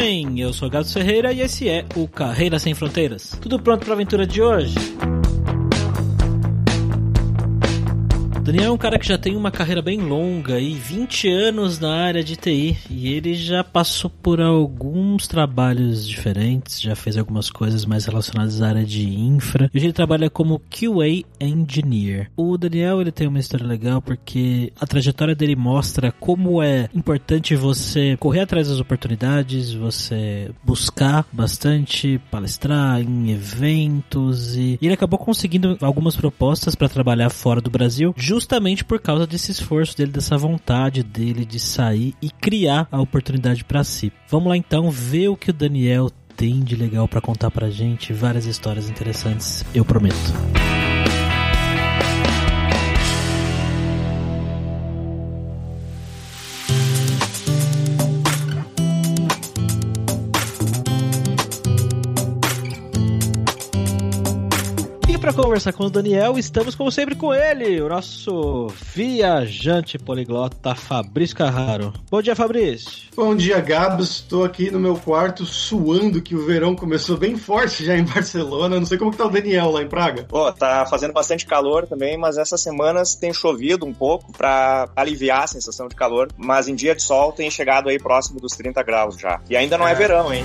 bem? Eu sou Gato Ferreira e esse é o Carreira Sem Fronteiras. Tudo pronto para a aventura de hoje? Daniel é um cara que já tem uma carreira bem longa e 20 anos na área de TI e ele já passou por alguns trabalhos diferentes, já fez algumas coisas mais relacionadas à área de infra. E hoje ele trabalha como QA Engineer. O Daniel ele tem uma história legal porque a trajetória dele mostra como é importante você correr atrás das oportunidades, você buscar bastante, palestrar em eventos e, e ele acabou conseguindo algumas propostas para trabalhar fora do Brasil justamente por causa desse esforço dele, dessa vontade dele de sair e criar a oportunidade para si. Vamos lá então ver o que o Daniel tem de legal para contar pra gente, várias histórias interessantes, eu prometo. Para conversar com o Daniel, estamos como sempre com ele, o nosso viajante poliglota Fabrício Carraro. Bom dia, Fabrício. Bom dia, Gabs. Estou aqui no meu quarto suando que o verão começou bem forte já em Barcelona. Não sei como que tá o Daniel lá em Praga. Pô, tá fazendo bastante calor também, mas essas semanas tem chovido um pouco para aliviar a sensação de calor, mas em dia de sol tem chegado aí próximo dos 30 graus já. E ainda não é, é verão, hein?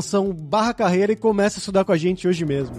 promoção barra carreira e começa a estudar com a gente hoje mesmo.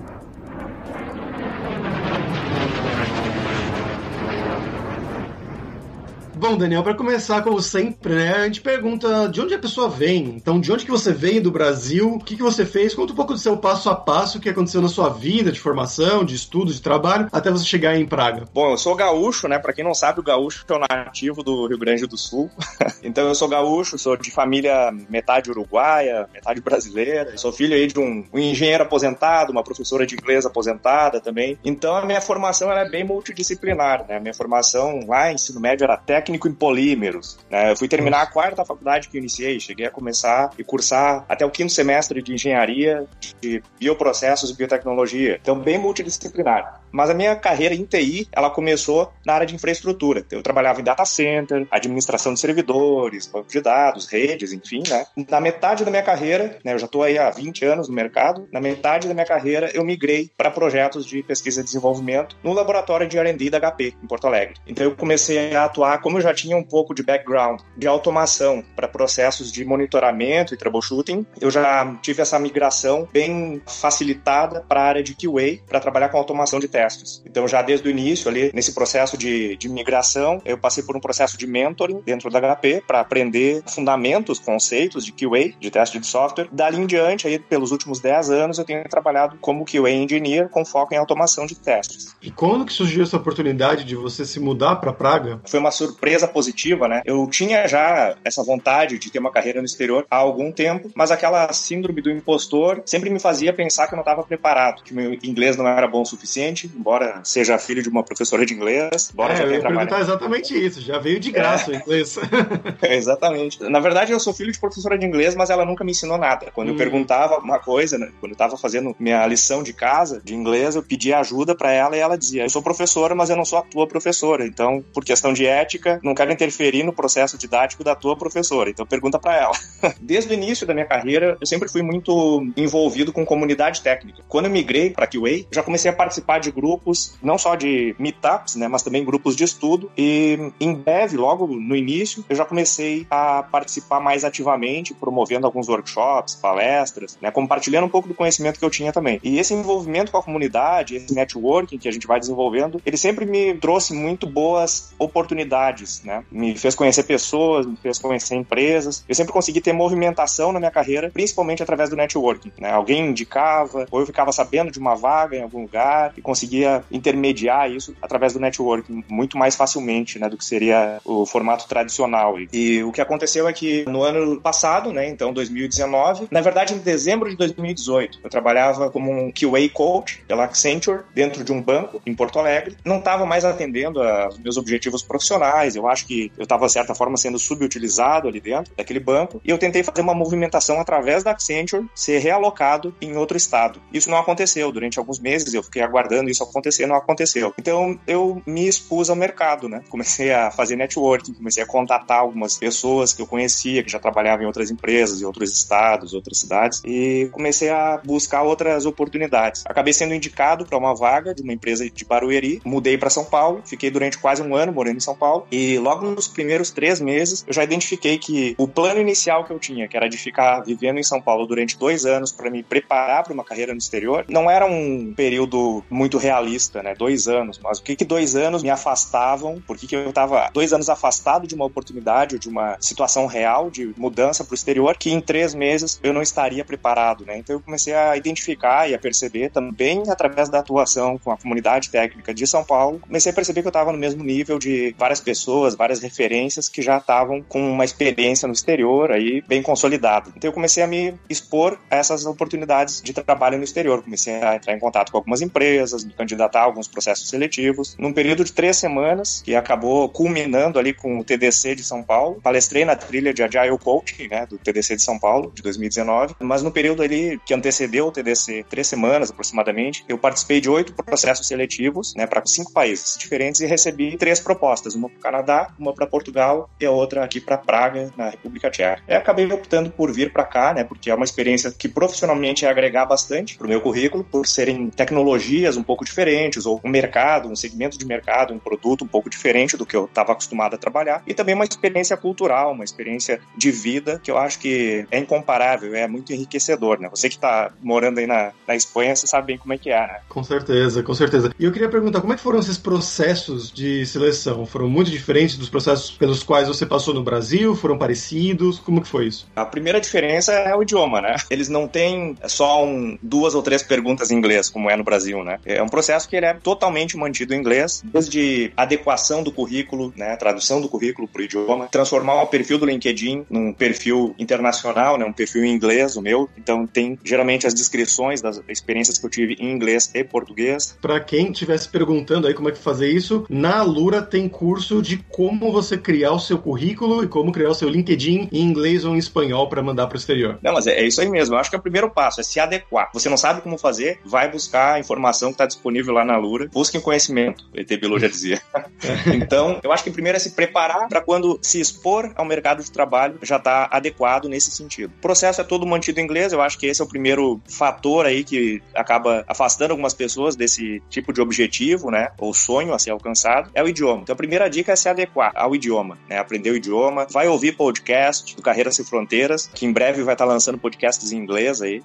Bom, Daniel, para começar, como sempre, né, a gente pergunta de onde a pessoa vem. Então, de onde que você veio do Brasil? O que, que você fez? Conta um pouco do seu passo a passo, o que aconteceu na sua vida de formação, de estudo, de trabalho, até você chegar em Praga. Bom, eu sou gaúcho, né? Para quem não sabe, o gaúcho é o nativo do Rio Grande do Sul. então, eu sou gaúcho, sou de família metade uruguaia, metade brasileira. Sou filho aí de um, um engenheiro aposentado, uma professora de inglês aposentada também. Então, a minha formação é bem multidisciplinar, né? A minha formação lá, ensino médio, era técnica técnico em polímeros. Né? Eu fui terminar a quarta faculdade que iniciei, cheguei a começar e cursar até o quinto semestre de engenharia de bioprocessos e biotecnologia. Então, bem multidisciplinar. Mas a minha carreira em TI, ela começou na área de infraestrutura. Eu trabalhava em data center, administração de servidores, banco de dados, redes, enfim, né? Na metade da minha carreira, né, eu já estou aí há 20 anos no mercado, na metade da minha carreira eu migrei para projetos de pesquisa e desenvolvimento no laboratório de R&D da HP, em Porto Alegre. Então eu comecei a atuar, como eu já tinha um pouco de background de automação para processos de monitoramento e troubleshooting, eu já tive essa migração bem facilitada para a área de QA, para trabalhar com automação de testes testes. Então, já desde o início, ali, nesse processo de, de migração, eu passei por um processo de mentoring dentro da HP para aprender fundamentos, conceitos de QA, de teste de software. Dali em diante, aí, pelos últimos 10 anos, eu tenho trabalhado como QA Engineer com foco em automação de testes. E quando que surgiu essa oportunidade de você se mudar para Praga? Foi uma surpresa positiva, né? Eu tinha já essa vontade de ter uma carreira no exterior há algum tempo, mas aquela síndrome do impostor sempre me fazia pensar que eu não estava preparado, que meu inglês não era bom o suficiente, embora seja filho de uma professora de inglês. Embora é, já ia perguntar exatamente isso, já veio de graça é. o inglês. é, exatamente. Na verdade, eu sou filho de professora de inglês, mas ela nunca me ensinou nada. Quando hum. eu perguntava alguma coisa, né, quando eu estava fazendo minha lição de casa de inglês, eu pedia ajuda para ela e ela dizia: Eu sou professora, mas eu não sou a tua professora. Então, por questão de ética, não quero interferir no processo didático da tua professora. Então, pergunta para ela. Desde o início da minha carreira, eu sempre fui muito envolvido com comunidade técnica. Quando eu migrei para QA, já comecei a participar de grupos, não só de meetups, né, mas também grupos de estudo. E em breve, logo no início, eu já comecei a participar mais ativamente, promovendo alguns workshops, palestras, né, compartilhando um pouco do conhecimento que eu tinha também. E esse envolvimento com a comunidade, esse networking que a gente vai desenvolvendo, ele sempre me trouxe muito boas oportunidades, né? Me fez conhecer pessoas, me fez conhecer empresas. Eu sempre consegui ter movimentação na minha carreira, principalmente através do networking, né? Alguém indicava, ou eu ficava sabendo de uma vaga em algum lugar e conseguia conseguia intermediar isso através do networking muito mais facilmente, né, do que seria o formato tradicional. E o que aconteceu é que no ano passado, né, então 2019, na verdade em dezembro de 2018, eu trabalhava como um QA coach pela Accenture dentro de um banco em Porto Alegre. Não estava mais atendendo aos meus objetivos profissionais. Eu acho que eu estava de certa forma sendo subutilizado ali dentro daquele banco e eu tentei fazer uma movimentação através da Accenture ser realocado em outro estado. Isso não aconteceu durante alguns meses. Eu fiquei aguardando isso acontecer, não aconteceu. Então eu me expus ao mercado, né? Comecei a fazer networking, comecei a contatar algumas pessoas que eu conhecia, que já trabalhavam em outras empresas, em outros estados, outras cidades, e comecei a buscar outras oportunidades. Acabei sendo indicado para uma vaga de uma empresa de Barueri, mudei para São Paulo, fiquei durante quase um ano morando em São Paulo, e logo nos primeiros três meses eu já identifiquei que o plano inicial que eu tinha, que era de ficar vivendo em São Paulo durante dois anos para me preparar para uma carreira no exterior, não era um período muito realista, né? Dois anos. Mas o que que dois anos me afastavam? Por que, que eu estava dois anos afastado de uma oportunidade ou de uma situação real de mudança para o exterior que em três meses eu não estaria preparado, né? Então eu comecei a identificar e a perceber também através da atuação com a comunidade técnica de São Paulo, comecei a perceber que eu estava no mesmo nível de várias pessoas, várias referências que já estavam com uma experiência no exterior aí bem consolidada. Então eu comecei a me expor a essas oportunidades de trabalho no exterior. Comecei a entrar em contato com algumas empresas, me candidatar a alguns processos seletivos. Num período de três semanas, que acabou culminando ali com o TDC de São Paulo, palestrei na trilha de Agile Coaching, né, do TDC de São Paulo, de 2019. Mas no período ali que antecedeu o TDC, três semanas aproximadamente, eu participei de oito processos seletivos, né, para cinco países diferentes e recebi três propostas, uma para o Canadá, uma para Portugal e a outra aqui para Praga, na República Tcheca. E acabei optando por vir para cá, né, porque é uma experiência que profissionalmente é agregar bastante para o meu currículo, por serem tecnologias um pouco diferentes ou um mercado, um segmento de mercado, um produto um pouco diferente do que eu estava acostumado a trabalhar e também uma experiência cultural, uma experiência de vida que eu acho que é incomparável, é muito enriquecedor, né? Você que está morando aí na, na Espanha, você sabe bem como é que é, né? Com certeza, com certeza. E eu queria perguntar, como é que foram esses processos de seleção? Foram muito diferentes dos processos pelos quais você passou no Brasil? Foram parecidos? Como que foi isso? A primeira diferença é o idioma, né? Eles não têm só um, duas ou três perguntas em inglês, como é no Brasil, né? É um processo que ele é totalmente mantido em inglês, desde adequação do currículo, né? Tradução do currículo para o idioma, transformar o perfil do LinkedIn num perfil internacional, né? Um perfil em inglês, o meu. Então tem geralmente as descrições das experiências que eu tive em inglês e português. Para quem estivesse perguntando aí como é que fazer isso, na Alura tem curso de como você criar o seu currículo e como criar o seu LinkedIn em inglês ou em espanhol para mandar para o exterior. Não, mas é, é, isso aí mesmo. Eu acho que é o primeiro passo, é se adequar. Você não sabe como fazer, vai buscar a informação que está disponível lá na Alura. Busque conhecimento, o ET Bilu já dizia. então, eu acho que primeiro é se preparar para quando se expor ao mercado de trabalho já está adequado nesse sentido. O processo é todo mantido em inglês, eu acho que esse é o primeiro fator aí que acaba afastando algumas pessoas desse tipo de objetivo, né, ou sonho a ser alcançado, é o idioma. Então a primeira dica é se adequar ao idioma, né, aprender o idioma, vai ouvir podcast do Carreiras Sem Fronteiras, que em breve vai estar lançando podcasts em inglês aí.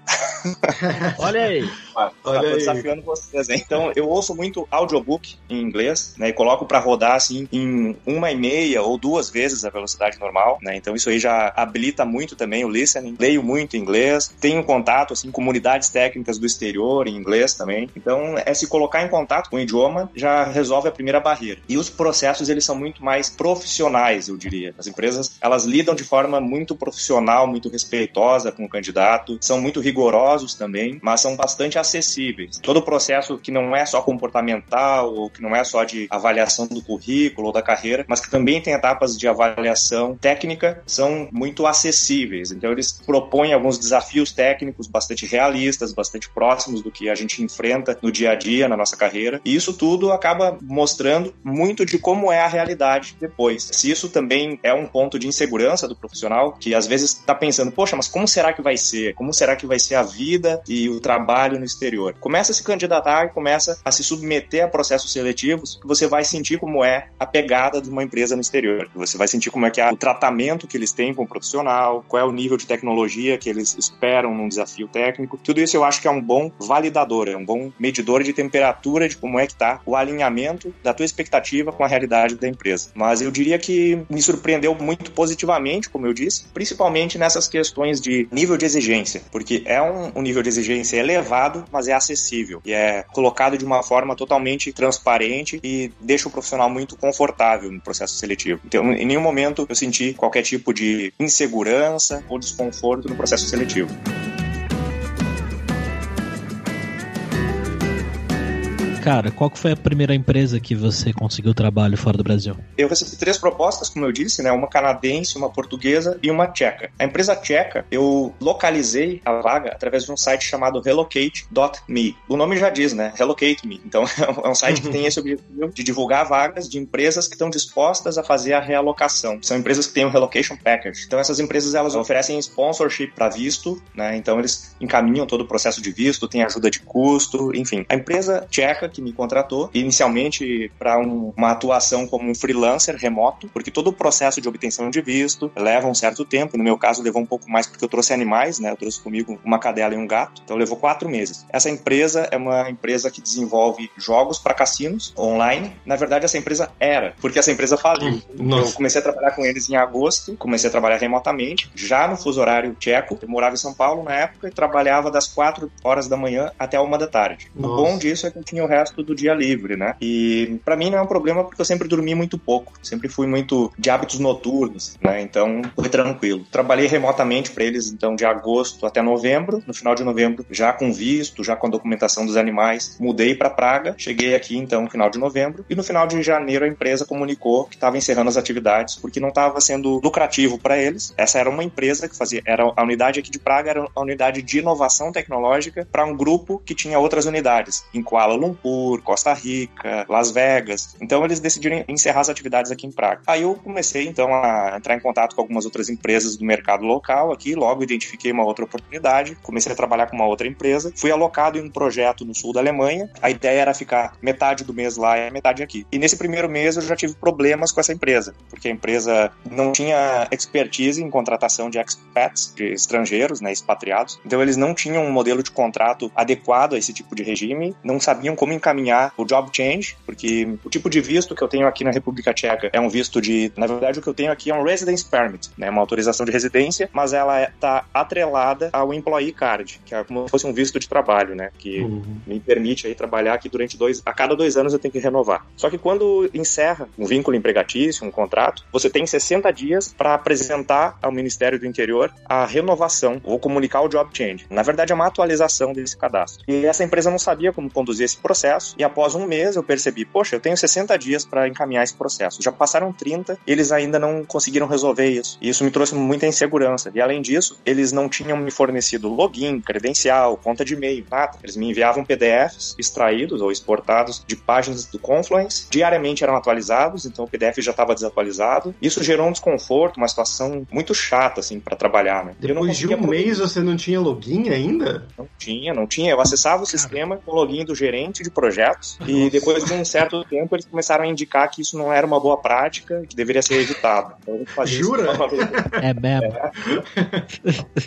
Olha aí. Ah, Olha tá aí. desafiando vocês, hein? Então eu ouço muito audiobook em inglês, né, e coloco para rodar assim em uma e meia ou duas vezes a velocidade normal, né? Então isso aí já habilita muito também o listening. Leio muito inglês, tenho contato assim comunidades técnicas do exterior em inglês também. Então é se colocar em contato com o idioma já resolve a primeira barreira. E os processos eles são muito mais profissionais, eu diria. As empresas elas lidam de forma muito profissional, muito respeitosa com o candidato, são muito rigorosos também, mas são bastante acessíveis. Todo o processo que não é só comportamental ou que não é só de avaliação do currículo ou da carreira, mas que também tem etapas de avaliação técnica, são muito acessíveis. Então eles propõem alguns desafios técnicos bastante realistas, bastante próximos do que a gente enfrenta no dia a dia, na nossa carreira. E isso tudo acaba mostrando muito de como é a realidade depois. Se isso também é um ponto de insegurança do profissional, que às vezes está pensando, poxa, mas como será que vai ser? Como será que vai ser a vida e o trabalho no exterior? Começa a se candidatar e começa a se submeter a processos seletivos você vai sentir como é a pegada de uma empresa no exterior. Você vai sentir como é que é o tratamento que eles têm com o profissional, qual é o nível de tecnologia que eles esperam num desafio técnico. Tudo isso eu acho que é um bom validador, é um bom medidor de temperatura de como é que está o alinhamento da tua expectativa com a realidade da empresa. Mas eu diria que me surpreendeu muito positivamente, como eu disse, principalmente nessas questões de nível de exigência, porque é um, um nível de exigência elevado, mas é acessível e é colocado de uma forma totalmente transparente e deixa o profissional muito confortável no processo seletivo. Então, em nenhum momento eu senti qualquer tipo de insegurança ou desconforto no processo seletivo. Cara, qual foi a primeira empresa que você conseguiu trabalho fora do Brasil? Eu recebi três propostas, como eu disse, né? Uma canadense, uma portuguesa e uma tcheca. A empresa tcheca, eu localizei a vaga através de um site chamado relocate.me. O nome já diz, né? Relocate Me. Então, é um site que tem esse objetivo de divulgar vagas de empresas que estão dispostas a fazer a realocação. São empresas que têm um relocation package. Então, essas empresas, elas oferecem sponsorship para visto, né? Então, eles encaminham todo o processo de visto, tem ajuda de custo, enfim. A empresa tcheca que me contratou, inicialmente para um, uma atuação como um freelancer remoto, porque todo o processo de obtenção de visto leva um certo tempo. No meu caso, levou um pouco mais porque eu trouxe animais, né? Eu trouxe comigo uma cadela e um gato, então levou quatro meses. Essa empresa é uma empresa que desenvolve jogos para cassinos online. Na verdade, essa empresa era, porque essa empresa faliu. Nossa. Eu comecei a trabalhar com eles em agosto, comecei a trabalhar remotamente, já no fuso horário tcheco. Eu morava em São Paulo na época e trabalhava das quatro horas da manhã até uma da tarde. O Nossa. bom disso é que eu tinha o resto do dia livre, né? E para mim não é um problema porque eu sempre dormi muito pouco, sempre fui muito de hábitos noturnos, né? Então foi tranquilo. Trabalhei remotamente para eles então de agosto até novembro. No final de novembro, já com visto, já com a documentação dos animais, mudei para Praga. Cheguei aqui então no final de novembro e no final de janeiro a empresa comunicou que estava encerrando as atividades porque não estava sendo lucrativo para eles. Essa era uma empresa que fazia, era a unidade aqui de Praga era a unidade de inovação tecnológica para um grupo que tinha outras unidades em Kuala Lumpur, Costa Rica, Las Vegas. Então eles decidiram encerrar as atividades aqui em Praga. Aí eu comecei então a entrar em contato com algumas outras empresas do mercado local aqui, logo identifiquei uma outra oportunidade, comecei a trabalhar com uma outra empresa, fui alocado em um projeto no sul da Alemanha. A ideia era ficar metade do mês lá e metade aqui. E nesse primeiro mês eu já tive problemas com essa empresa, porque a empresa não tinha expertise em contratação de expats, de estrangeiros, né, expatriados. Então eles não tinham um modelo de contrato adequado a esse tipo de regime, não sabiam como encaminhar o job change, porque o tipo de visto que eu tenho aqui na República Tcheca é um visto de, na verdade o que eu tenho aqui é um residence permit, né, uma autorização de residência, mas ela está atrelada ao employee card, que é como se fosse um visto de trabalho, né, que Uhum. me permite aí trabalhar aqui durante dois, a cada dois anos eu tenho que renovar. Só que quando encerra um vínculo empregatício, um contrato, você tem 60 dias para apresentar ao Ministério do Interior a renovação ou comunicar o job change. Na verdade, é uma atualização desse cadastro. E essa empresa não sabia como conduzir esse processo e após um mês eu percebi, poxa, eu tenho 60 dias para encaminhar esse processo. Já passaram 30, eles ainda não conseguiram resolver isso. E isso me trouxe muita insegurança. E além disso, eles não tinham me fornecido login, credencial, conta de e-mail, nada. Eles me enviavam PDFs extraídos ou exportados de páginas do Confluence. Diariamente eram atualizados, então o PDF já estava desatualizado. Isso gerou um desconforto, uma situação muito chata assim para trabalhar, né? Depois de um mês você não tinha login ainda? não tinha, não tinha. Eu acessava o sistema com o login do gerente de projetos e depois de um certo tempo eles começaram a indicar que isso não era uma boa prática, que deveria ser evitado. Então, Jura? É mesmo.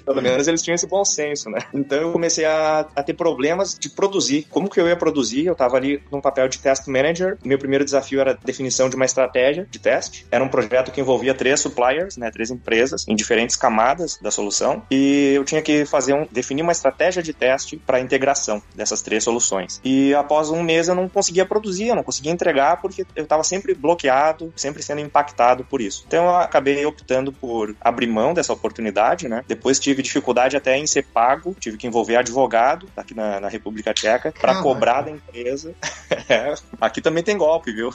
Pelo menos eles tinham esse bom senso, né? Então eu comecei a, a ter problemas de produzir. Como que eu ia produzir? Eu estava ali num papel de test manager. Meu primeiro desafio era a definição de uma estratégia de teste. Era um projeto que envolvia três suppliers, né? Três empresas em diferentes camadas da solução. E eu tinha que fazer um, definir uma estratégia de teste para a integração dessas três soluções. E após um mês eu não conseguia produzir, eu não conseguia entregar porque eu estava sempre bloqueado, sempre sendo impactado por isso. Então eu acabei optando por abrir mão dessa oportunidade, né? Depois tive dificuldade até em ser pago, tive que envolver advogado aqui na, na República Tcheca para cobrar da empresa. É, aqui também tem golpe, viu?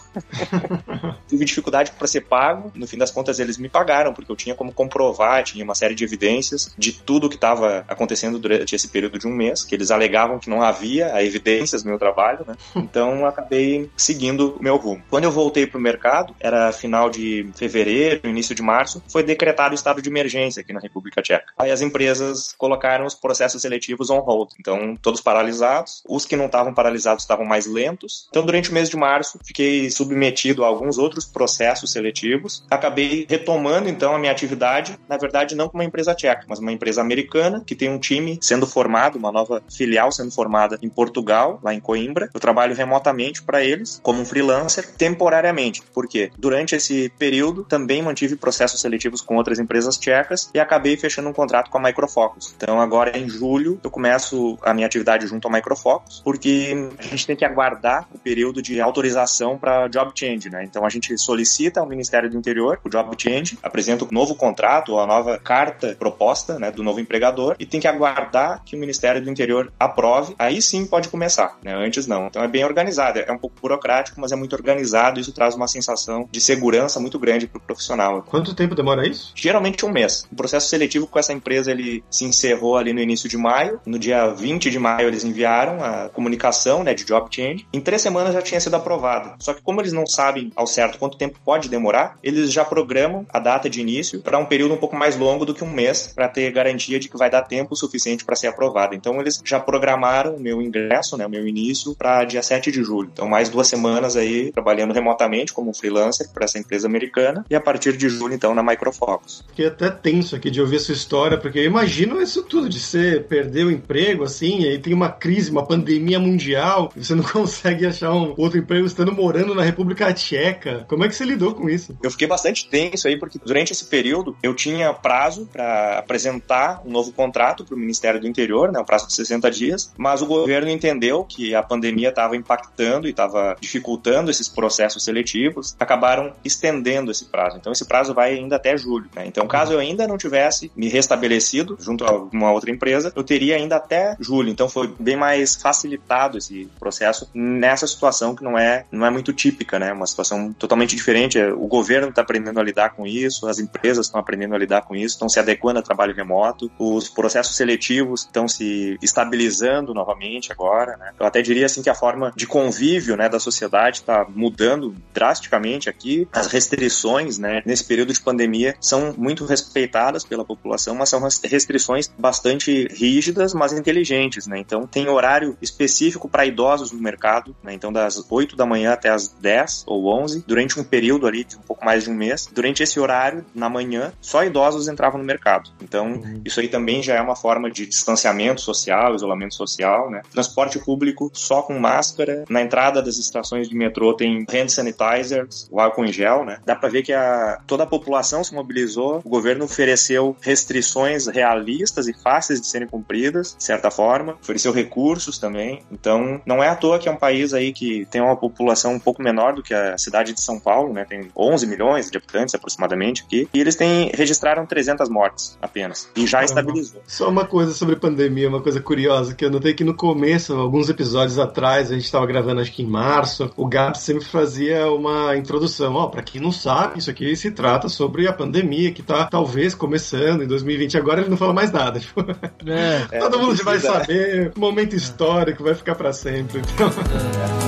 tive dificuldade para ser pago. No fim das contas, eles me pagaram, porque eu tinha como comprovar, tinha uma série de evidências de tudo que estava acontecendo durante esse período de um mês, que eles alegavam que não havia evidências do meu trabalho, né? Então, acabei seguindo o meu rumo. Quando eu voltei para o mercado, era final de fevereiro, início de março, foi decretado o estado de emergência aqui na República Tcheca. Aí as empresas colocaram os processos seletivos on hold. Então, todos paralisados. Os que não estavam paralisados estavam mais lentos. Então, durante o mês de março, fiquei submetido a alguns outros processos seletivos. Acabei retomando, então, a minha atividade, na verdade, não com uma empresa tcheca, mas uma empresa americana que tem um time sendo formado, uma nova filial sendo formada em Portugal, lá em Coimbra. Eu trabalho remotamente para eles, como um freelancer, temporariamente. Por quê? Durante esse período, também mantive processos seletivos com outras empresas tchecas e acabei fechando um contrato com a Microfocus. Então, agora em julho, eu começo a minha atividade junto à Microfocus, porque a gente tem que aguardar o período de autorização para job change, né? Então, a gente solicita ao Ministério do Interior o job change, apresenta o um novo contrato a nova carta proposta, né, do novo empregador e tem que aguardar que o Ministério do Interior aprove. Aí sim pode começar, né? Antes não. Então, é bem organizado, é um pouco burocrático, mas é muito organizado. Isso traz uma sensação de segurança muito grande para o profissional. Quanto tempo demora isso? Geralmente um mês. O processo seletivo com essa empresa ele se encerrou ali no início de maio. No dia 20 de maio eles enviaram a comunicação né, de job change. Em três semanas já tinha sido aprovada. Só que como eles não sabem ao certo quanto tempo pode demorar, eles já programam a data de início para um período um pouco mais longo do que um mês, para ter garantia de que vai dar tempo suficiente para ser aprovada. Então eles já programaram o meu ingresso, né, o meu início, para dia 7 de julho. Então mais duas semanas aí trabalhando remotamente como freelancer para essa empresa americana e a partir de julho então na Microfocus. Fiquei até tenso aqui de ouvir essa história, porque eu imagino isso tudo de você perder o emprego assim, e aí tem uma crise, uma pandemia mundial, e você não consegue achar um outro emprego estando morando na República Tcheca. Como é que você lidou com isso? Eu fiquei bastante tenso aí, porque durante esse período eu tinha prazo para apresentar um novo contrato para o Ministério do Interior, né, um prazo de 60 dias, mas o governo entendeu que a pandemia estava impactando e estava dificultando esses processos seletivos, acabaram estendendo esse prazo. Então esse prazo vai ainda até julho. Né? Então, caso eu ainda não tivesse me restabelecido junto a uma outra empresa, eu teria ainda até julho. Então foi bem mais facilitado esse processo nessa situação que não é, não é muito típica, né? Uma situação totalmente diferente. O governo está aprendendo a lidar com isso, as empresas estão aprendendo a lidar com isso, estão se adequando a trabalho remoto, os processos seletivos estão se estabilizando novamente agora, né? Eu até diria assim que a forma de convívio, né, da sociedade está mudando drasticamente aqui. As restrições, né, nesse período de pandemia são muito respeitadas pela população, mas são restrições bastante rígidas, mas inteligentes, né? Então tem horário específico para idosos no mercado, né? Então das 8 da manhã até as 10 ou 11, durante um período ali de um pouco mais de um mês. Durante esse horário, na manhã, só idosos entravam no mercado. Então, uhum. isso aí também já é uma forma de distanciamento social, isolamento social, né? Transporte público só com máscara. Na entrada das estações de metrô tem hand sanitizers, o álcool em gel, né? Dá para ver que a, toda a população se mobilizou, o governo ofereceu restrições realistas e fáceis de serem cumpridas, de certa forma, ofereceu recursos também. Então, não é à toa que é um país aí que tem uma população um pouco menor do que a cidade de São Paulo, né? Tem 11 milhões de habitantes aproximadamente aqui, e eles têm registraram 300 mortes apenas e já estabilizou. Só uma coisa sobre pandemia, uma coisa curiosa que eu notei que no começo, alguns episódios atrás, a gente estava gravando acho que em março, o Gab sempre fazia uma introdução, ó, oh, para quem não sabe, isso aqui se trata sobre a pandemia que tá talvez começando em 2020. Agora ele não fala mais nada. Tipo, é, todo é, mundo vai saber, momento histórico, vai ficar para sempre. Então... É.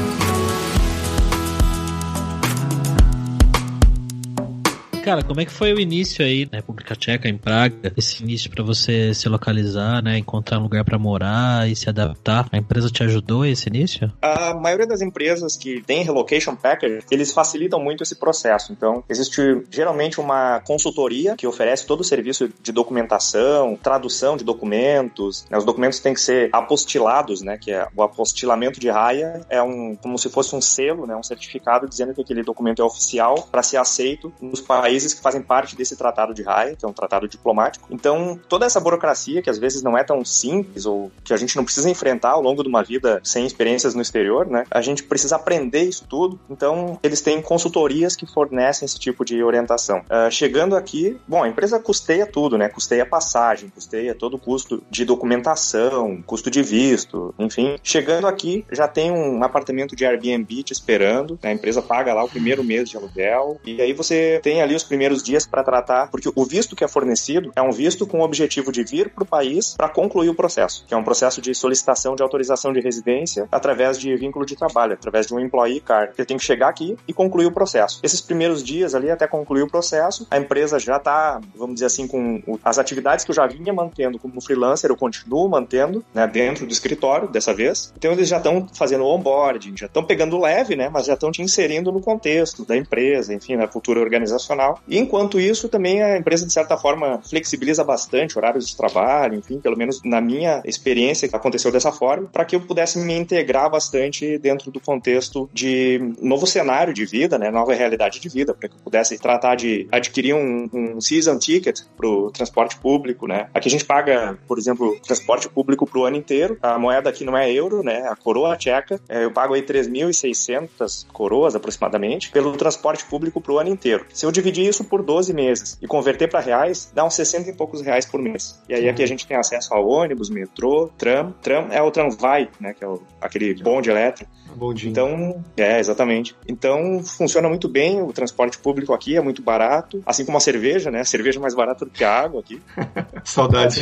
Cara, como é que foi o início aí na República Tcheca, em Praga? Esse início para você se localizar, né? Encontrar um lugar para morar e se adaptar. A empresa te ajudou esse início? A maioria das empresas que tem relocation package, eles facilitam muito esse processo. Então, existe geralmente uma consultoria que oferece todo o serviço de documentação, tradução de documentos. Né? Os documentos têm que ser apostilados, né? Que é o apostilamento de raia é um como se fosse um selo, né? Um certificado dizendo que aquele documento é oficial para ser aceito nos países países que fazem parte desse tratado de Haia, que é um tratado diplomático. Então, toda essa burocracia, que às vezes não é tão simples, ou que a gente não precisa enfrentar ao longo de uma vida sem experiências no exterior, né? A gente precisa aprender isso tudo. Então, eles têm consultorias que fornecem esse tipo de orientação. Uh, chegando aqui, bom, a empresa custeia tudo, né? Custeia passagem, custeia todo o custo de documentação, custo de visto, enfim. Chegando aqui, já tem um apartamento de Airbnb te esperando, né? a empresa paga lá o primeiro mês de aluguel, e aí você tem ali os primeiros dias para tratar, porque o visto que é fornecido é um visto com o objetivo de vir para o país para concluir o processo, que é um processo de solicitação de autorização de residência através de vínculo de trabalho, através de um employee card. Ele tem que chegar aqui e concluir o processo. Esses primeiros dias ali, até concluir o processo, a empresa já está, vamos dizer assim, com as atividades que eu já vinha mantendo como freelancer, eu continuo mantendo, né, dentro do escritório, dessa vez. Então eles já estão fazendo onboarding, já estão pegando leve, né, mas já estão te inserindo no contexto da empresa, enfim, na cultura organizacional. Enquanto isso, também a empresa, de certa forma, flexibiliza bastante horários de trabalho, enfim, pelo menos na minha experiência, aconteceu dessa forma, para que eu pudesse me integrar bastante dentro do contexto de novo cenário de vida, né, nova realidade de vida, para que eu pudesse tratar de adquirir um, um season ticket para o transporte público, né. Aqui a gente paga, por exemplo, transporte público para o ano inteiro. A moeda aqui não é euro, né, a coroa tcheca. É, eu pago aí 3.600 coroas aproximadamente pelo transporte público para o ano inteiro. Se eu dividir isso por 12 meses e converter para reais, dá uns 60 e poucos reais por mês. E aí aqui a gente tem acesso ao ônibus, metrô, tram. Tram é o tramvai, né, que é o, aquele bonde elétrico. Bondinho. Então, é, exatamente. Então, funciona muito bem, o transporte público aqui é muito barato, assim como a cerveja, né? A cerveja é mais barata do que a água aqui. Saudade.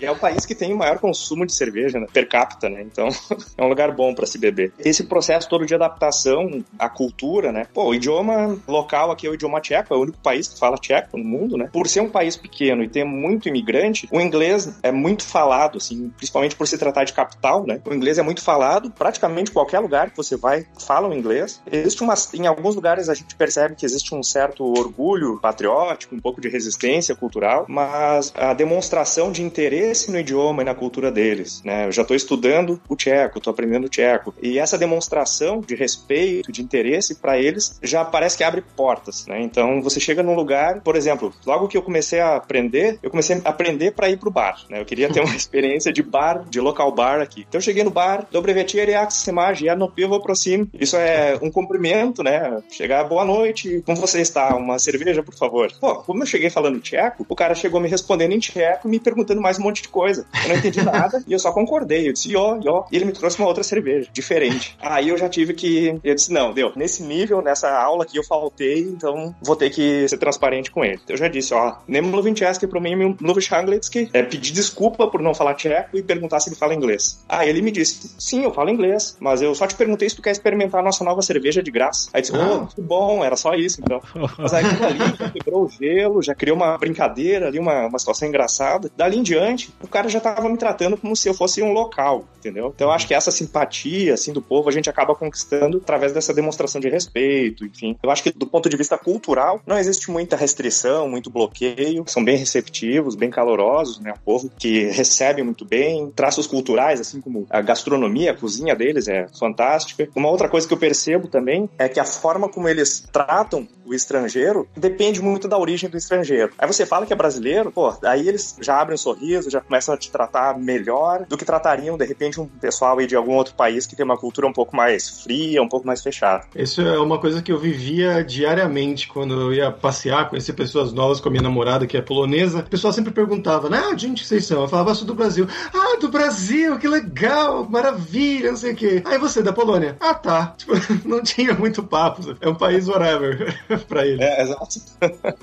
E é o país que tem o maior consumo de cerveja, né? per capita, né? Então, é um lugar bom para se beber. Esse processo todo de adaptação à cultura, né? Pô, o idioma local aqui é o idioma tcheco, é o único país que fala tcheco no mundo, né? Por ser um país pequeno e ter muito imigrante, o inglês é muito falado, assim, principalmente por se tratar de capital, né? O inglês é muito falado, praticamente qualquer lugar que você vai fala o inglês. Existe uma, em alguns lugares a gente percebe que existe um certo orgulho patriótico, um pouco de resistência cultural, mas a demonstração de interesse no idioma e na cultura deles, né? Eu já estou estudando o tcheco, estou aprendendo o tcheco e essa demonstração de respeito, de interesse para eles já parece que abre portas, né? Então você chega num lugar, por exemplo, logo que eu comecei a aprender, eu comecei a aprender para ir pro bar, né? Eu queria ter uma experiência de bar, de local bar aqui. Então eu cheguei no bar, Dobre večer, jak se má, no pivo proximo. Isso é um cumprimento, né? Chegar, boa noite, como você está? Uma cerveja, por favor. Pô, como eu cheguei falando tcheco, o cara chegou me respondendo em tcheco, me perguntando mais um monte de coisa. Eu não entendi nada e eu só concordei. Eu disse, ó, ó. E ele me trouxe uma outra cerveja, diferente. Aí eu já tive que. Eu disse, não, deu. Nesse nível, nessa aula que eu faltei, então vou ter que ser transparente com ele. Eu já disse, ó, Nemlo Vincheski pro mim, Anglitsky, é pedir desculpa por não falar tcheco e perguntar se ele fala inglês. Aí ele me disse, sim, eu falo inglês, mas eu só te perguntei se tu quer experimentar a nossa nova cerveja de graça. Aí disse, oh, ah. que bom, era só isso, então. Mas aí ali já quebrou o gelo, já criou uma brincadeira ali, uma, uma situação engraçada. Dali em diante, o cara já tava me tratando como se eu fosse um local, entendeu? Então eu acho que essa simpatia, assim, do povo, a gente acaba conquistando através dessa demonstração de respeito, enfim. Eu acho que do ponto de vista cultural, não existe muita restrição, muito bloqueio, são bem receptivos, bem calorosos, né? O povo que recebe muito bem, traços culturais, assim como a gastronomia, a cozinha deles é fantástica. Uma outra coisa que eu percebo também é que a forma como eles tratam o estrangeiro depende muito da origem do estrangeiro. Aí você fala que é brasileiro, pô, aí eles já abrem um sorriso, já começam a te tratar melhor do que tratariam, de repente, um pessoal aí de algum outro país que tem uma cultura um pouco mais fria, um pouco mais fechada. Isso é uma coisa que eu vivia diariamente quando eu ia passear, conhecer pessoas novas com a minha namorada, que é polonesa. O pessoal sempre perguntava, né, ah, de onde vocês são? Eu falava, sou do Brasil. Ah, do Brasil, que legal, maravilha, não sei o quê. Aí você, da Polônia. Ah, tá. Tipo, não tinha muito papo. É um país whatever pra ele. É, exato.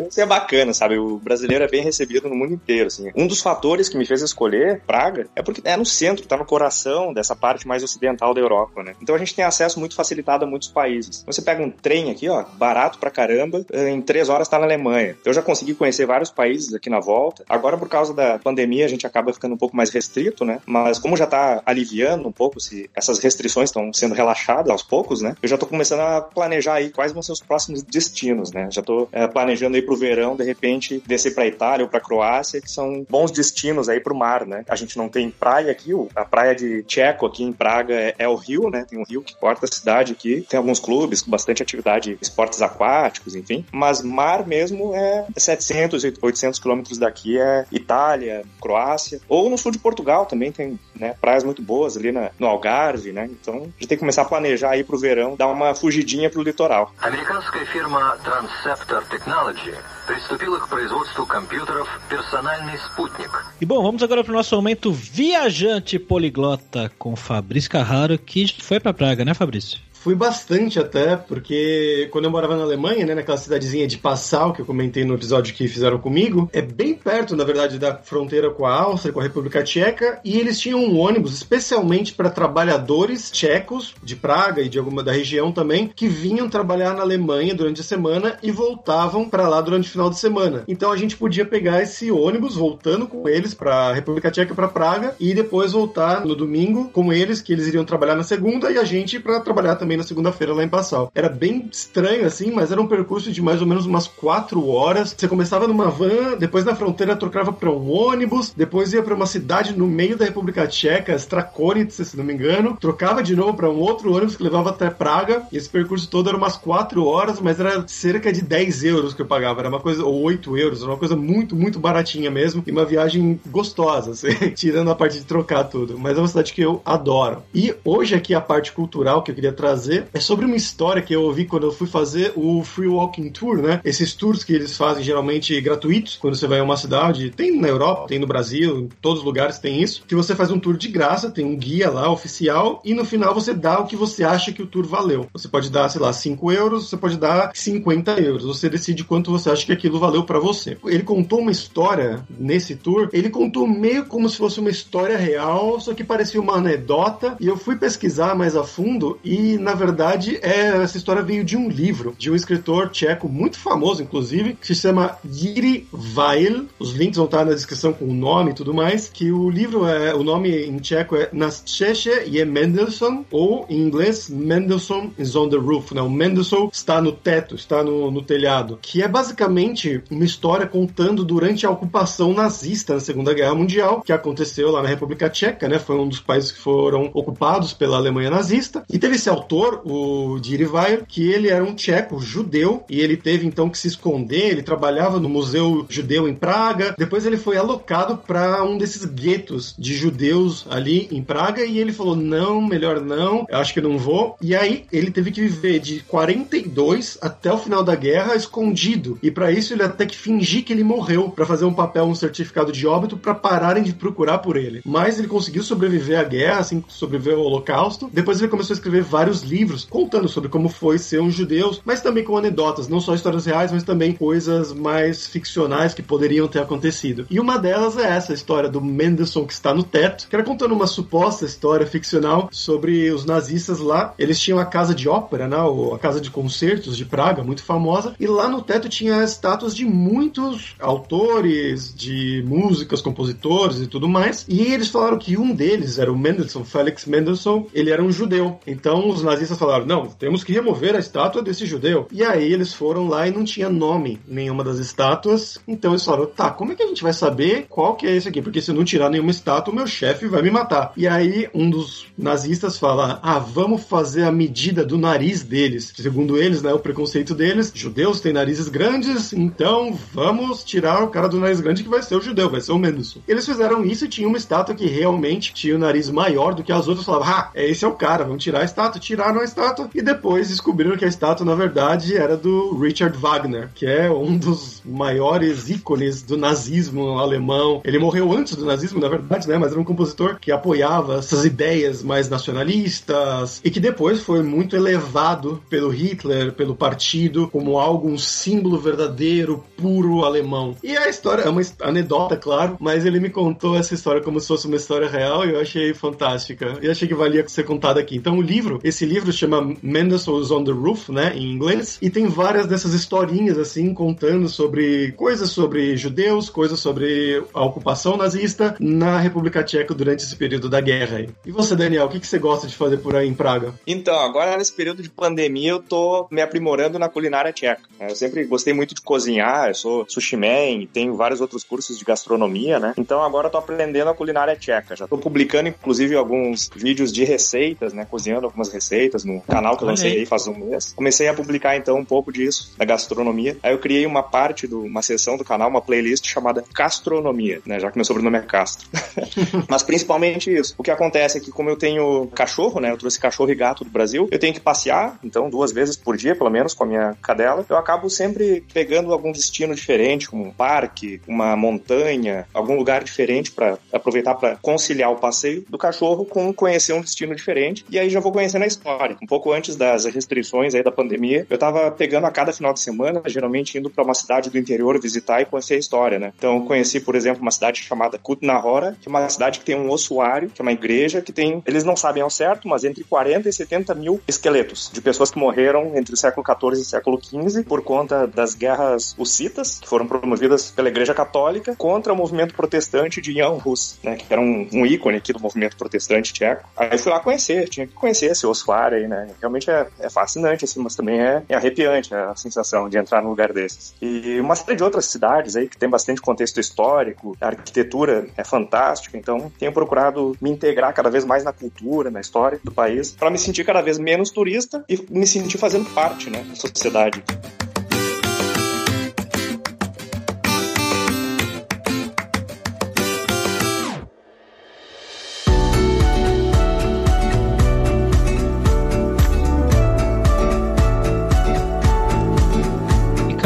Isso é bacana, sabe? O brasileiro é bem recebido no mundo inteiro, assim. Um dos fatores que me fez escolher Praga é porque é no centro, tá no coração dessa parte mais ocidental da Europa, né? Então a gente tem acesso muito facilitado a muitos países. Você pega um trem aqui, ó, barato pra caramba, em três horas tá na Alemanha. Eu já consegui conhecer vários países aqui na volta. Agora, por causa da pandemia, a gente acaba ficando um pouco mais restrito, né? Mas como já tá aliviando um pouco se essas restrições estão sendo relaxadas aos poucos, né? Eu já tô começando a planejar aí quais vão ser os próximos destinos, né? Já tô é, planejando aí pro verão, de repente, descer pra Itália ou pra Croácia, que são bons destinos aí pro mar, né? A gente não tem praia aqui, a praia de Tcheco aqui em Praga é, é o rio, né? Tem um rio que corta a cidade aqui, tem alguns clubes com bastante atividade, esportes aquáticos, enfim. Mas mar mesmo é 700, 800 quilômetros daqui é Itália, Croácia, ou no sul de Portugal também tem né, praias muito boas ali na, no Algarve, né? Então a gente tem que começar a planejar aí pro verão, dar uma fugidinha pro litoral. Американская фирма Transceptor Technology приступила к производству компьютеров «Персональный спутник». E bom, vamos agora pro nosso momento viajante poliglota com Fabrício Carraro, que foi pra Praga, né, Fabrício? Fui bastante até, porque quando eu morava na Alemanha, né, naquela cidadezinha de Passau, que eu comentei no episódio que fizeram comigo, é bem perto, na verdade, da fronteira com a Áustria, com a República Tcheca, e eles tinham um ônibus especialmente para trabalhadores tchecos de Praga e de alguma da região também, que vinham trabalhar na Alemanha durante a semana e voltavam para lá durante o final de semana. Então a gente podia pegar esse ônibus voltando com eles para a República Tcheca para Praga e depois voltar no domingo com eles, que eles iriam trabalhar na segunda e a gente para trabalhar também na segunda-feira lá em Passau. Era bem estranho assim, mas era um percurso de mais ou menos umas quatro horas. Você começava numa van, depois na fronteira trocava para um ônibus, depois ia para uma cidade no meio da República Tcheca, Strakonice, se não me engano, trocava de novo para um outro ônibus que levava até Praga. E esse percurso todo era umas quatro horas, mas era cerca de 10 euros que eu pagava. Era uma coisa, ou 8 euros, era uma coisa muito, muito baratinha mesmo. E uma viagem gostosa, assim, tirando a parte de trocar tudo. Mas é uma cidade que eu adoro. E hoje aqui a parte cultural que eu queria trazer é sobre uma história que eu ouvi quando eu fui fazer o Free Walking Tour, né? Esses tours que eles fazem geralmente gratuitos quando você vai a uma cidade. Tem na Europa, tem no Brasil, em todos os lugares tem isso. Que você faz um tour de graça, tem um guia lá oficial e no final você dá o que você acha que o tour valeu. Você pode dar, sei lá, 5 euros, você pode dar 50 euros. Você decide quanto você acha que aquilo valeu para você. Ele contou uma história nesse tour, ele contou meio como se fosse uma história real, só que parecia uma anedota. E eu fui pesquisar mais a fundo e, na verdade, é, essa história veio de um livro de um escritor tcheco muito famoso, inclusive, que se chama Jiří Weil. Os links vão estar na descrição com o nome e tudo mais. Que o livro é, o nome em tcheco é Nasceše je Mendelssohn, ou em inglês Mendelssohn is on the roof. Né? O Mendelssohn está no teto, está no, no telhado. Que é basicamente uma história contando durante a ocupação nazista na Segunda Guerra Mundial, que aconteceu lá na República Tcheca, né? Foi um dos países que foram ocupados pela Alemanha nazista. E teve esse autor, o Jiří Weil, que ele era um tcheco judeu e ele teve então que se esconder. Ele trabalhava no Museu Judeu em Praga. Depois ele foi alocado para um desses guetos de judeus ali em Praga e ele falou: não, melhor não, eu acho que não vou. E aí ele teve que viver de 42 até o final da guerra escondido. E para isso ele até que fingir que ele morreu para fazer um papel, um certificado de óbito para pararem de procurar por ele. Mas ele conseguiu sobreviver à guerra, assim, sobreviver ao Holocausto. Depois ele começou a escrever vários livros contando sobre como foi ser um judeu, mas também com anedotas, não só histórias reais, mas também coisas mais ficcionais que poderiam ter acontecido. E uma delas é essa história do Mendelssohn que está no teto, que era contando uma suposta história ficcional sobre os nazistas lá. Eles tinham a casa de ópera, né, a casa de concertos de Praga, muito famosa, e lá no teto tinha estátuas de muitos autores, de músicas, compositores e tudo mais. E eles falaram que um deles era o Mendelssohn, Felix Mendelssohn, ele era um judeu. Então os nazistas falaram: não, temos que remover a estátua desse judeu. E aí eles foram lá e não tinha nome nenhuma das estátuas. Então eles falaram: tá, como é que a gente vai saber qual que é esse aqui? Porque se não tirar nenhuma estátua, meu chefe vai me matar. E aí um dos nazistas fala: ah, vamos fazer a medida do nariz deles. Segundo eles, né, o preconceito deles, judeus têm narizes grandes, então vamos tirar o cara do nariz grande que vai ser o judeu, vai ser o Mendelssohn. Eles fizeram isso e tinha uma estátua que realmente tinha o nariz maior do que as outras. Falavam, ah, esse é o cara, vamos tirar a estátua. Tiraram a estátua e depois descobriram que a estátua, na verdade, era do Richard Wagner, que é um dos maiores ícones do nazismo alemão. Ele morreu antes do nazismo, na verdade, né? Mas era um compositor que apoiava essas ideias mais nacionalistas e que depois foi muito elevado pelo Hitler, pelo partido, como algo, um símbolo verdadeiro, puro alemão. E a história é uma anedota, claro, mas ele me contou essa história como se fosse uma história real e eu achei fantástica. E achei que valia ser contada aqui. Então o livro, esse livro chama Mendelssohn's on the Roof, né, em inglês, e tem várias dessas historinhas assim contando sobre coisas sobre judeus, coisas sobre a ocupação nazista na República Tcheca durante esse período da guerra. E você, Daniel, o que, que você gosta de fazer por aí em Praga? Então, agora nesse período de pandemia eu tô me aprimorando na culinária tcheca. Eu sempre gostei muito de cozinhar, eu sou sushi man, tenho vários outros cursos de gastronomia, né? Então agora eu tô aprendendo a culinária tcheca. Já tô publicando, inclusive, alguns vídeos de receitas, né? Cozinhando algumas receitas no canal que eu lancei aí faz um mês. Comecei a publicar, então, um pouco disso, da gastronomia. Aí eu criei uma parte, do, uma seção do canal, uma playlist chamada Castronomia, né? Já que meu sobrenome é Castro. Mas principalmente isso. O que acontece é que, como eu tenho cachorro, né? Eu trouxe cachorro e gato do Brasil, eu tenho que passear, então, duas vezes por dia, pelo menos, com a minha cadela. Eu acabo sempre pegando algum destino diferente, como um parque, uma montanha, algum lugar diferente para aproveitar para conciliar o passeio do cachorro com conhecer um destino diferente. E aí já vou conhecendo a história história. Um pouco antes das restrições aí da pandemia, eu tava pegando a cada final de semana, geralmente indo para uma cidade do interior visitar e conhecer a história, né? Então, conheci, por exemplo, uma cidade chamada Kutnahora, que é uma cidade que tem um ossuário, que é uma igreja que tem, eles não sabem ao certo, mas entre 40 e 70 mil esqueletos de pessoas que morreram entre o século XIV e o século XV por conta das guerras hussitas, que foram promovidas pela Igreja Católica, contra o movimento protestante de Jan Hus, né? Que era um, um ícone aqui do movimento protestante tcheco. Aí fui lá conhecer, tinha que conhecer esse ossuário aí, né? Realmente é, é fascinante, assim, mas também é, é arrepiante a sensação de entrar num lugar desses. E uma série de outras cidades aí que tem bastante contexto histórico, a arquitetura é fantástica, então tenho procurado me integrar cada vez mais na cultura, na história do país, para me sentir cada vez menos turista e me sentir fazendo parte, né, da sociedade.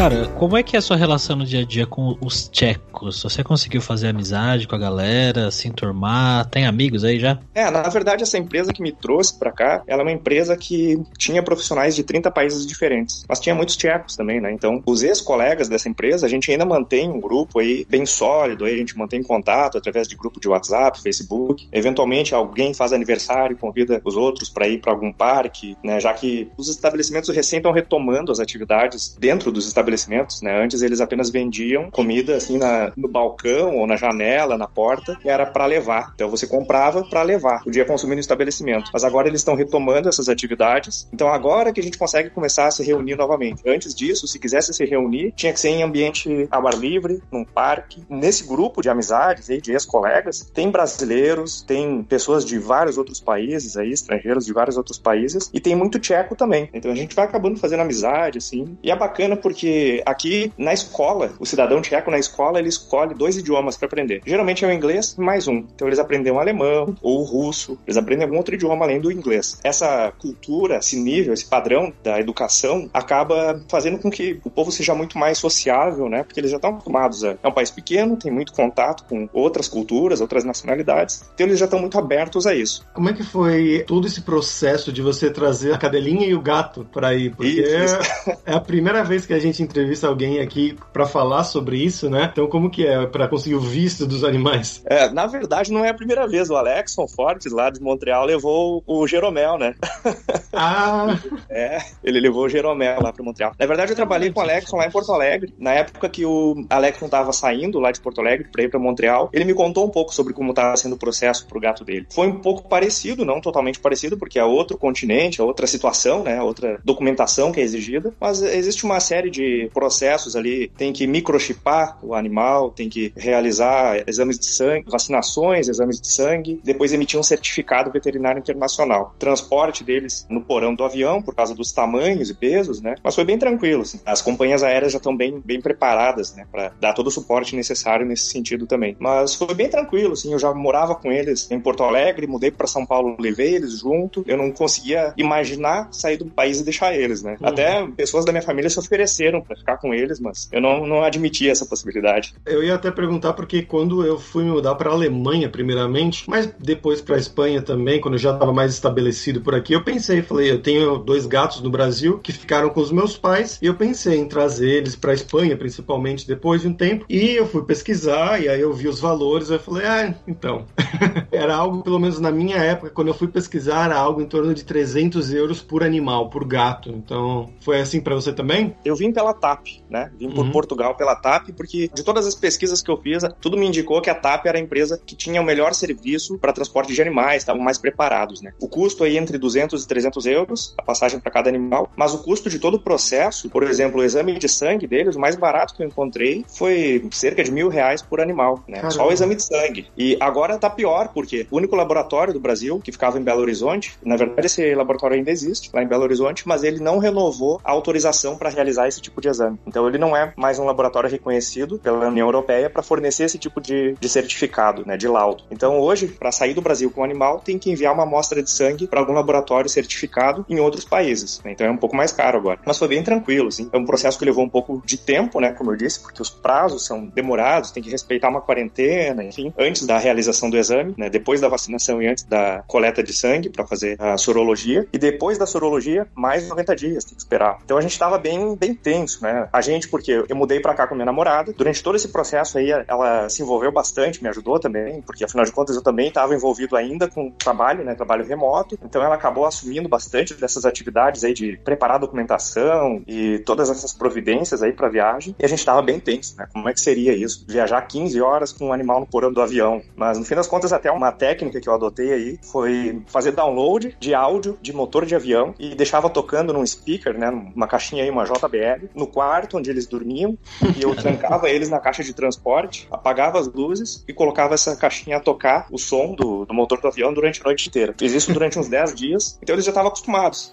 Cara, como é que é a sua relação no dia a dia com os tchecos? Você conseguiu fazer amizade com a galera, se enturmar? Tem amigos aí já? É, na verdade, essa empresa que me trouxe pra cá, ela é uma empresa que tinha profissionais de 30 países diferentes. Mas tinha muitos tchecos também, né? Então, os ex-colegas dessa empresa, a gente ainda mantém um grupo aí bem sólido, aí a gente mantém contato através de grupo de WhatsApp, Facebook. Eventualmente, alguém faz aniversário, convida os outros para ir para algum parque, né? Já que os estabelecimentos recém estão retomando as atividades dentro dos estabelecimentos né? Antes eles apenas vendiam comida assim na, no balcão ou na janela, na porta, e era para levar. Então você comprava para levar, podia consumir no estabelecimento. Mas agora eles estão retomando essas atividades. Então agora que a gente consegue começar a se reunir novamente. Antes disso, se quisesse se reunir, tinha que ser em ambiente ao ar livre, num parque. Nesse grupo de amizades aí, de ex-colegas, tem brasileiros, tem pessoas de vários outros países aí, estrangeiros de vários outros países, e tem muito tcheco também. Então a gente vai acabando fazendo amizade, assim. E é bacana porque aqui na escola, o cidadão tcheco na escola, ele escolhe dois idiomas para aprender. Geralmente é o inglês mais um. Então eles aprendem o alemão ou o russo, eles aprendem algum outro idioma além do inglês. Essa cultura, esse nível, esse padrão da educação acaba fazendo com que o povo seja muito mais sociável, né? Porque eles já estão acostumados a... É um país pequeno, tem muito contato com outras culturas, outras nacionalidades, então eles já estão muito abertos a isso. Como é que foi todo esse processo de você trazer a cadelinha e o gato para ir? Porque isso, isso. é a primeira vez que a gente entrevista alguém aqui para falar sobre isso, né? Então, como que é para conseguir o visto dos animais? É, na verdade, não é a primeira vez. O Alexson Fortes, lá de Montreal, levou o Jeromel, né? Ah! é, ele levou o Jeromel lá para Montreal. Na verdade, eu trabalhei com o Alexson lá em Porto Alegre. Na época que o Alexson tava saindo lá de Porto Alegre para ir para Montreal, ele me contou um pouco sobre como estava sendo o processo pro gato dele. Foi um pouco parecido, não totalmente parecido, porque é outro continente, é outra situação, né? Outra documentação que é exigida, mas existe uma série de processos ali, tem que microchipar o animal, tem que realizar exames de sangue, vacinações, exames de sangue, depois emitir um certificado veterinário internacional. Transporte deles no porão do avião, por causa dos tamanhos e pesos, né? Mas foi bem tranquilo, assim. As companhias aéreas já estão bem, bem preparadas, né? Para dar todo o suporte necessário nesse sentido também. Mas foi bem tranquilo, assim. Eu já morava com eles em Porto Alegre, mudei para São Paulo, levei eles junto. Eu não conseguia imaginar sair do país e deixar eles, né? Uhum. Até pessoas da minha família se ofereceram para ficar com eles, mas eu não, não admitia essa possibilidade. Eu ia até perguntar porque quando eu fui mudar para a Alemanha primeiramente, mas depois para a Espanha também, quando eu já estava mais estabelecido por aqui, eu pensei, falei, eu tenho dois gatos no Brasil que ficaram com os meus pais e eu pensei em trazer eles para a Espanha, principalmente depois de um tempo. E eu fui pesquisar e aí eu vi os valores, eu falei, ah, então. era algo, pelo menos na minha época, quando eu fui pesquisar, era algo em torno de 300 euros por animal, por gato. Então, foi assim para você também? Eu vim pela TAP, né? Vim por uhum. Portugal pela TAP, porque de todas as pesquisas que eu fiz, tudo me indicou que a TAP era a empresa que tinha o melhor serviço para transporte de animais, estavam mais preparados, né? O custo aí entre 200 e 300 euros, a passagem para cada animal, mas o custo de todo o processo, por exemplo, o exame de sangue deles, o mais barato que eu encontrei foi cerca de mil reais por animal, né? Caramba. Só o exame de sangue. E agora tá pior, porque o único laboratório do Brasil que ficava em Belo Horizonte, na verdade esse laboratório ainda existe lá em Belo Horizonte, mas ele não renovou a autorização para realizar esse tipo de de exame. Então ele não é mais um laboratório reconhecido pela União Europeia para fornecer esse tipo de, de certificado, né, de laudo. Então hoje, para sair do Brasil com o animal, tem que enviar uma amostra de sangue para algum laboratório certificado em outros países. Né? Então é um pouco mais caro agora. Mas foi bem tranquilo, assim. É um processo que levou um pouco de tempo, né, como eu disse, porque os prazos são demorados, tem que respeitar uma quarentena, enfim, antes da realização do exame, né, depois da vacinação e antes da coleta de sangue para fazer a sorologia e depois da sorologia mais 90 dias tem que esperar. Então a gente estava bem bem tenso, né? A gente porque eu mudei para cá com minha namorada. Durante todo esse processo aí ela se envolveu bastante, me ajudou também, porque afinal de contas eu também estava envolvido ainda com trabalho, né, trabalho remoto. Então ela acabou assumindo bastante dessas atividades aí de preparar documentação e todas essas providências aí para viagem. E a gente estava bem tenso, né? Como é que seria isso? Viajar 15 horas com um animal no porão do avião. Mas no fim das contas até uma técnica que eu adotei aí foi fazer download de áudio de motor de avião e deixava tocando num speaker, né, numa caixinha aí, uma JBL, no quarto onde eles dormiam, e eu trancava eles na caixa de transporte, apagava as luzes e colocava essa caixinha a tocar o som do, do motor do avião durante a noite inteira. Fiz isso durante uns 10 dias, então eles já estavam acostumados.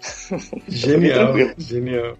Genial, genial.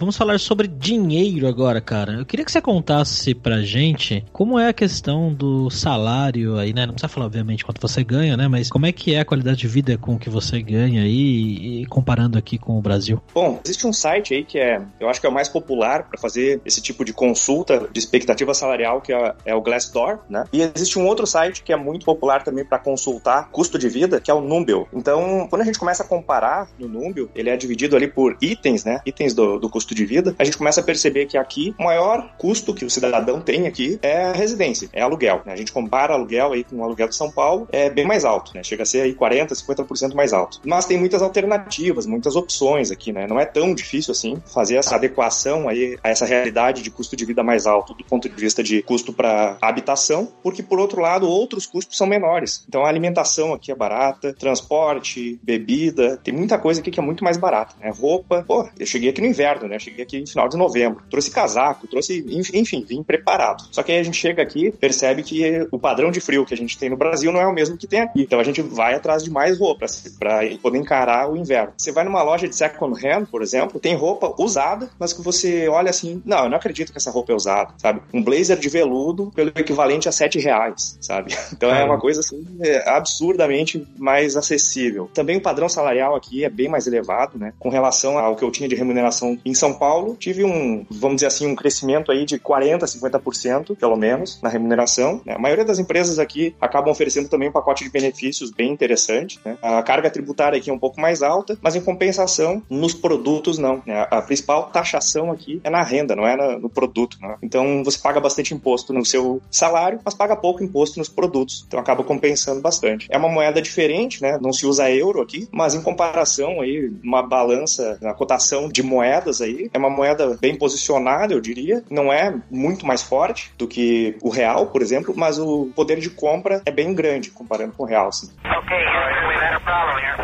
Vamos falar sobre dinheiro agora, cara. Eu queria que você contasse pra gente como é a questão do salário aí, né? Não precisa falar, obviamente, quanto você ganha, né? Mas como é que é a qualidade de vida com o que você ganha aí e comparando aqui com o Brasil? Bom, existe um site aí que é, eu acho que é o mais popular para fazer esse tipo de consulta de expectativa salarial, que é, é, o Glassdoor, né? E existe um outro site que é muito popular também para consultar custo de vida, que é o Numbeo. Então, quando a gente começa a comparar no Numbeo, ele é dividido ali por itens, né? Itens do, do custo custo de vida, a gente começa a perceber que aqui o maior custo que o cidadão tem aqui é a residência, é aluguel. Né? A gente compara aluguel aí com o aluguel de São Paulo, é bem mais alto, né? Chega a ser aí 40, 50% mais alto. Mas tem muitas alternativas, muitas opções aqui, né? Não é tão difícil assim fazer essa adequação aí a essa realidade de custo de vida mais alto do ponto de vista de custo para habitação, porque por outro lado outros custos são menores. Então a alimentação aqui é barata, transporte, bebida, tem muita coisa aqui que é muito mais barata, né? Roupa, pô, eu cheguei aqui no inverno, né? Cheguei aqui no final de novembro. Trouxe casaco, trouxe, enfim, vim preparado. Só que aí a gente chega aqui, percebe que o padrão de frio que a gente tem no Brasil não é o mesmo que tem aqui. Então a gente vai atrás de mais roupa para poder encarar o inverno. Você vai numa loja de second hand, por exemplo, tem roupa usada, mas que você olha assim, não, eu não acredito que essa roupa é usada, sabe? Um blazer de veludo pelo equivalente a 7 reais, sabe? Então é uma coisa assim é absurdamente mais acessível. Também o padrão salarial aqui é bem mais elevado, né? Com relação ao que eu tinha de remuneração em São Paulo, tive um, vamos dizer assim, um crescimento aí de 40%, 50%, pelo menos, na remuneração. Né? A maioria das empresas aqui acabam oferecendo também um pacote de benefícios bem interessante. Né? A carga tributária aqui é um pouco mais alta, mas em compensação, nos produtos não. Né? A principal taxação aqui é na renda, não é no produto. Né? Então você paga bastante imposto no seu salário, mas paga pouco imposto nos produtos. Então acaba compensando bastante. É uma moeda diferente, né? Não se usa euro aqui, mas em comparação aí, uma balança, na cotação de moedas aí, é uma moeda bem posicionada, eu diria. Não é muito mais forte do que o real, por exemplo, mas o poder de compra é bem grande comparando com o real. Assim. Ok, we've had a problem here.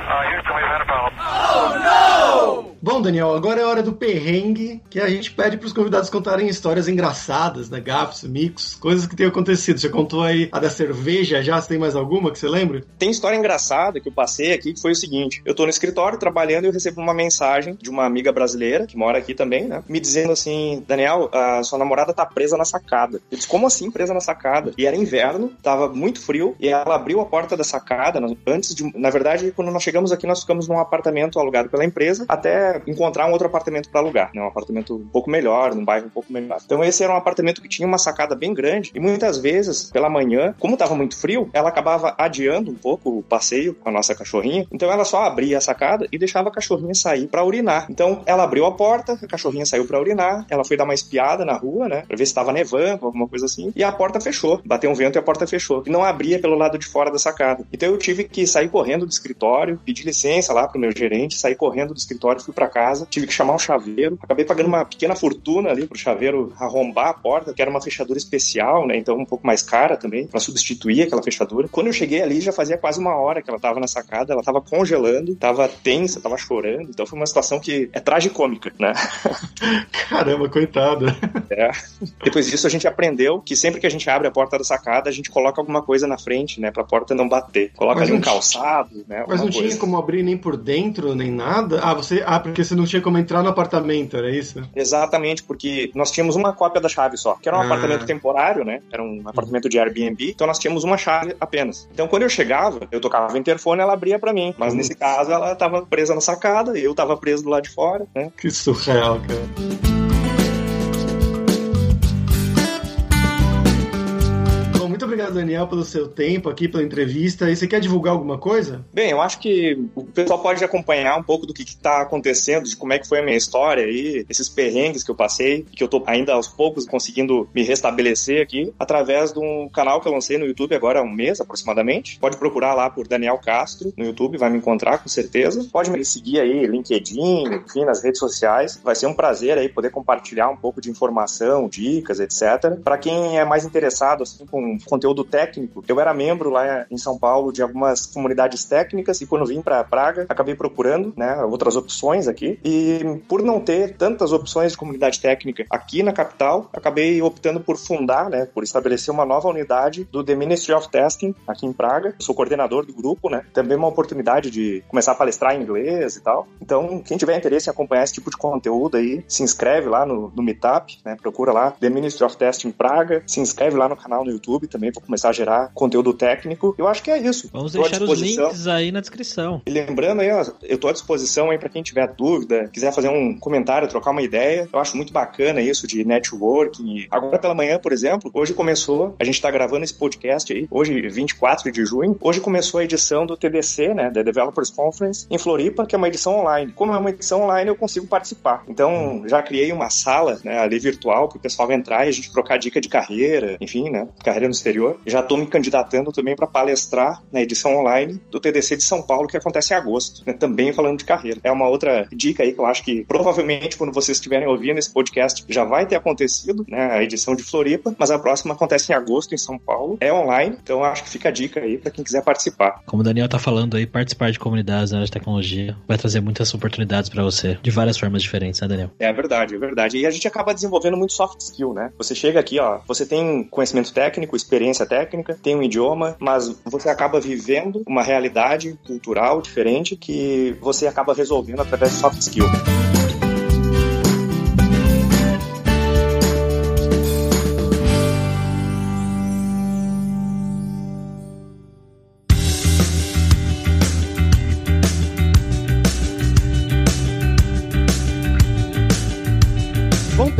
Uh. Oh, no! Bom, Daniel, agora é hora do perrengue, que a gente pede para os convidados contarem histórias engraçadas, né? Gafos, micos, coisas que tenham acontecido. Você contou aí a da cerveja já? Você tem mais alguma que você lembra? Tem história engraçada que eu passei aqui, que foi o seguinte. Eu tô no escritório trabalhando e eu recebo uma mensagem de uma amiga brasileira, que mora aqui também, né? Me dizendo assim, Daniel, a sua namorada tá presa na sacada. Eu disse, como assim presa na sacada? E era inverno, tava muito frio, e ela abriu a porta da sacada, antes de... Na verdade, quando nós chegamos aqui, nós ficamos num apartamento alugado pela empresa, até encontrar um outro apartamento para alugar, né? Um apartamento um pouco melhor, num bairro um pouco melhor. Então esse era um apartamento que tinha uma sacada bem grande e muitas vezes, pela manhã, como estava muito frio, ela acabava adiando um pouco o passeio com a nossa cachorrinha. Então ela só abria a sacada e deixava a cachorrinha sair para urinar. Então ela abriu a porta, a cachorrinha saiu para urinar, ela foi dar uma espiada na rua, né, para ver se estava nevando, alguma coisa assim, e a porta fechou. Bateu um vento e a porta fechou. E não abria pelo lado de fora da sacada. Então eu tive que sair correndo do escritório, pedir licença lá pro meu gerente, sair correndo do escritório, fui para casa, tive que chamar um chaveiro, acabei pagando uma pequena fortuna ali pro chaveiro arrombar a porta, que era uma fechadura especial, né? Então um pouco mais cara também, para substituir aquela fechadura. Quando eu cheguei ali, já fazia quase uma hora que ela tava na sacada, ela tava congelando, tava tensa, tava chorando. Então foi uma situação que é tragicômica, né? Caramba, coitada. É. Depois disso, a gente aprendeu que sempre que a gente abre a porta da sacada, a gente coloca alguma coisa na frente, né? Pra porta não bater. Coloca Mas ali um calçado, né? Mas não alguma tinha coisa. como abrir nem por dentro, nem nada? Ah, você. Ah, porque você não tinha como entrar no apartamento, era isso? Exatamente, porque nós tínhamos uma cópia da chave só, que era um Ah. apartamento temporário, né? Era um apartamento de Airbnb, então nós tínhamos uma chave apenas. Então quando eu chegava, eu tocava o interfone, ela abria pra mim. Mas Hum. nesse caso, ela tava presa na sacada, eu tava preso do lado de fora, né? Que surreal, cara. Daniel, pelo seu tempo aqui, pela entrevista. E você quer divulgar alguma coisa? Bem, eu acho que o pessoal pode acompanhar um pouco do que está acontecendo, de como é que foi a minha história aí, esses perrengues que eu passei, que eu tô ainda aos poucos conseguindo me restabelecer aqui, através de um canal que eu lancei no YouTube agora há um mês aproximadamente. Pode procurar lá por Daniel Castro no YouTube, vai me encontrar com certeza. Pode me seguir aí, LinkedIn, enfim, nas redes sociais. Vai ser um prazer aí poder compartilhar um pouco de informação, dicas, etc. Para quem é mais interessado assim com conteúdo técnico, eu era membro lá em São Paulo de algumas comunidades técnicas e quando vim para Praga, acabei procurando, né, outras opções aqui. E por não ter tantas opções de comunidade técnica aqui na capital, acabei optando por fundar, né, por estabelecer uma nova unidade do The Ministry of Testing aqui em Praga. Sou coordenador do grupo, né? Também uma oportunidade de começar a palestrar em inglês e tal. Então, quem tiver interesse em acompanhar esse tipo de conteúdo aí, se inscreve lá no, no Meetup, né? Procura lá The Ministry of Testing Praga, se inscreve lá no canal no YouTube também para começar a gerar conteúdo técnico. Eu acho que é isso. Vamos Tô deixar os links aí na descrição. E lembrando aí, ó, eu tô à disposição aí para quem tiver dúvida, quiser fazer um comentário, trocar uma ideia. Eu acho muito bacana isso de networking. Agora pela manhã, por exemplo, hoje começou, a gente tá gravando esse podcast aí, hoje 24 de junho, hoje começou a edição do TDC, né, da Developers Conference em Floripa, que é uma edição online. Como é uma edição online, eu consigo participar. Então, já criei uma sala, né, ali virtual para o pessoal entrar e a gente trocar dica de carreira, enfim, né, carreira no exterior. Já tô me candidatando também para palestrar na edição online do TDC de São Paulo, que acontece em agosto, né, também falando de carreira. É uma outra dica aí que eu acho que provavelmente quando vocês estiverem ouvindo esse podcast já vai ter acontecido, né, a edição de Floripa, mas a próxima acontece em agosto em São Paulo. É online, então eu acho que fica a dica aí para quem quiser participar. Como o Daniel tá falando aí, participar de comunidades na área de tecnologia vai trazer muitas oportunidades pra você, de várias formas diferentes, né, Daniel? É verdade, é verdade. E a gente acaba desenvolvendo muito soft skill, né? Você chega aqui, ó, você tem conhecimento técnico, experiência técnica, tem um idioma, mas você acaba vivendo uma realidade cultural diferente que você acaba resolvendo através de soft skill.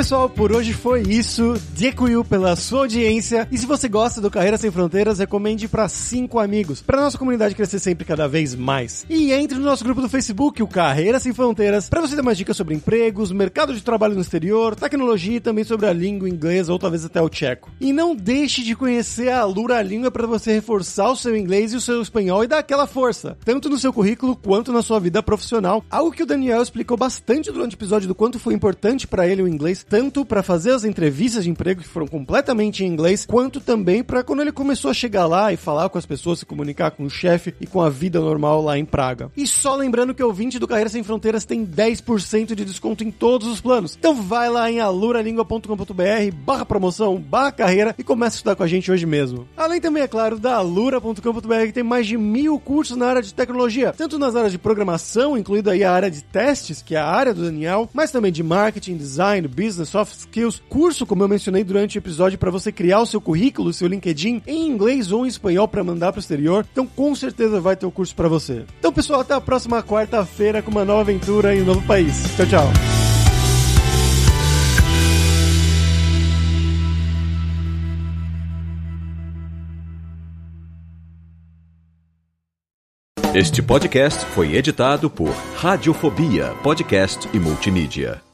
Pessoal, por hoje foi isso. Dziękuję pela sua audiência. E se você gosta do Carreira Sem Fronteiras, recomende para cinco amigos, para nossa comunidade crescer sempre cada vez mais. E entre no nosso grupo do Facebook, o Carreira Sem Fronteiras, para você ter mais dicas sobre empregos, mercado de trabalho no exterior, tecnologia e também sobre a língua inglesa ou talvez até o tcheco. E não deixe de conhecer a Lura Língua para você reforçar o seu inglês e o seu espanhol e dar aquela força, tanto no seu currículo quanto na sua vida profissional. Algo que o Daniel explicou bastante durante o episódio do quanto foi importante para ele o inglês, tanto para fazer as entrevistas de emprego que foram completamente em inglês, quanto também para quando ele começou a chegar lá e falar com as pessoas, se comunicar com o chefe e com a vida normal lá em Praga. E só lembrando que o ouvinte do Carreira Sem Fronteiras tem 10% de desconto em todos os planos. Então vai lá em aluralingua.com.br barra promoção, barra carreira e começa a estudar com a gente hoje mesmo. Além também, é claro, da alura.com.br que tem mais de mil cursos na área de tecnologia, tanto nas áreas de programação, incluindo aí a área de testes, que é a área do Daniel, mas também de marketing, design, business, soft skills, curso, como eu mencionei durante o episódio, para você criar o seu currículo, seu LinkedIn em inglês ou em espanhol para mandar para o exterior. Então, com certeza vai ter o curso para você. Então, pessoal, até a próxima quarta-feira com uma nova aventura em um novo país. Tchau, tchau. Este podcast foi editado por Radiofobia, podcast e multimídia.